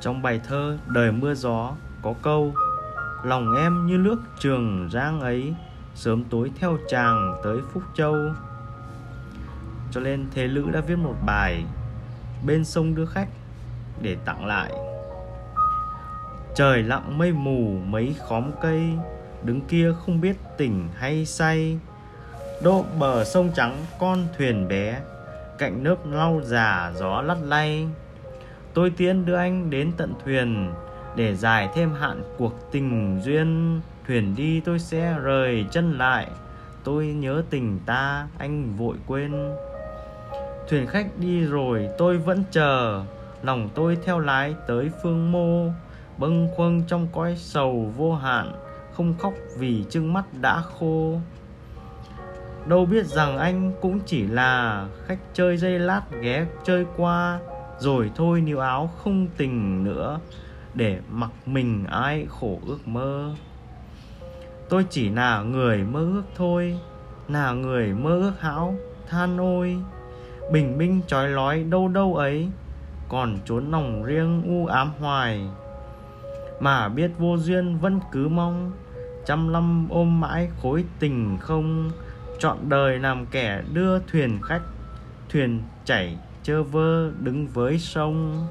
trong bài thơ đời mưa gió, có câu, lòng em như nước trường giang ấy, sớm tối theo chàng tới phúc châu. Cho nên thế lữ đã viết một bài, bên sông đưa khách để tặng lại. Trời lặng mây mù, mấy khóm cây đứng kia không biết tỉnh hay say. Độ bờ sông trắng, con thuyền bé, cạnh nước lau già, gió lắt lay tôi tiễn đưa anh đến tận thuyền để dài thêm hạn cuộc tình duyên. Thuyền đi tôi sẽ rời chân lại, tôi nhớ tình ta, anh vội quên. Thuyền khách đi rồi tôi vẫn chờ, lòng tôi theo lái tới phương mô. Bâng khuâng trong cõi sầu vô hạn, không khóc vì trưng mắt đã khô. Đâu biết rằng anh cũng chỉ là khách chơi dây lát ghé chơi qua rồi thôi níu áo, không tình nữa, để mặc mình ai khổ ước mơ. Tôi chỉ là người mơ ước thôi, là người mơ ước hão, than ôi. Bình minh trói lói đâu đâu ấy, còn trốn lòng riêng u ám hoài. Mà biết vô duyên vẫn cứ mong, trăm năm ôm mãi khối tình không. Chọn đời làm kẻ đưa thuyền khách, thuyền chảy chơ vơ đứng với sông.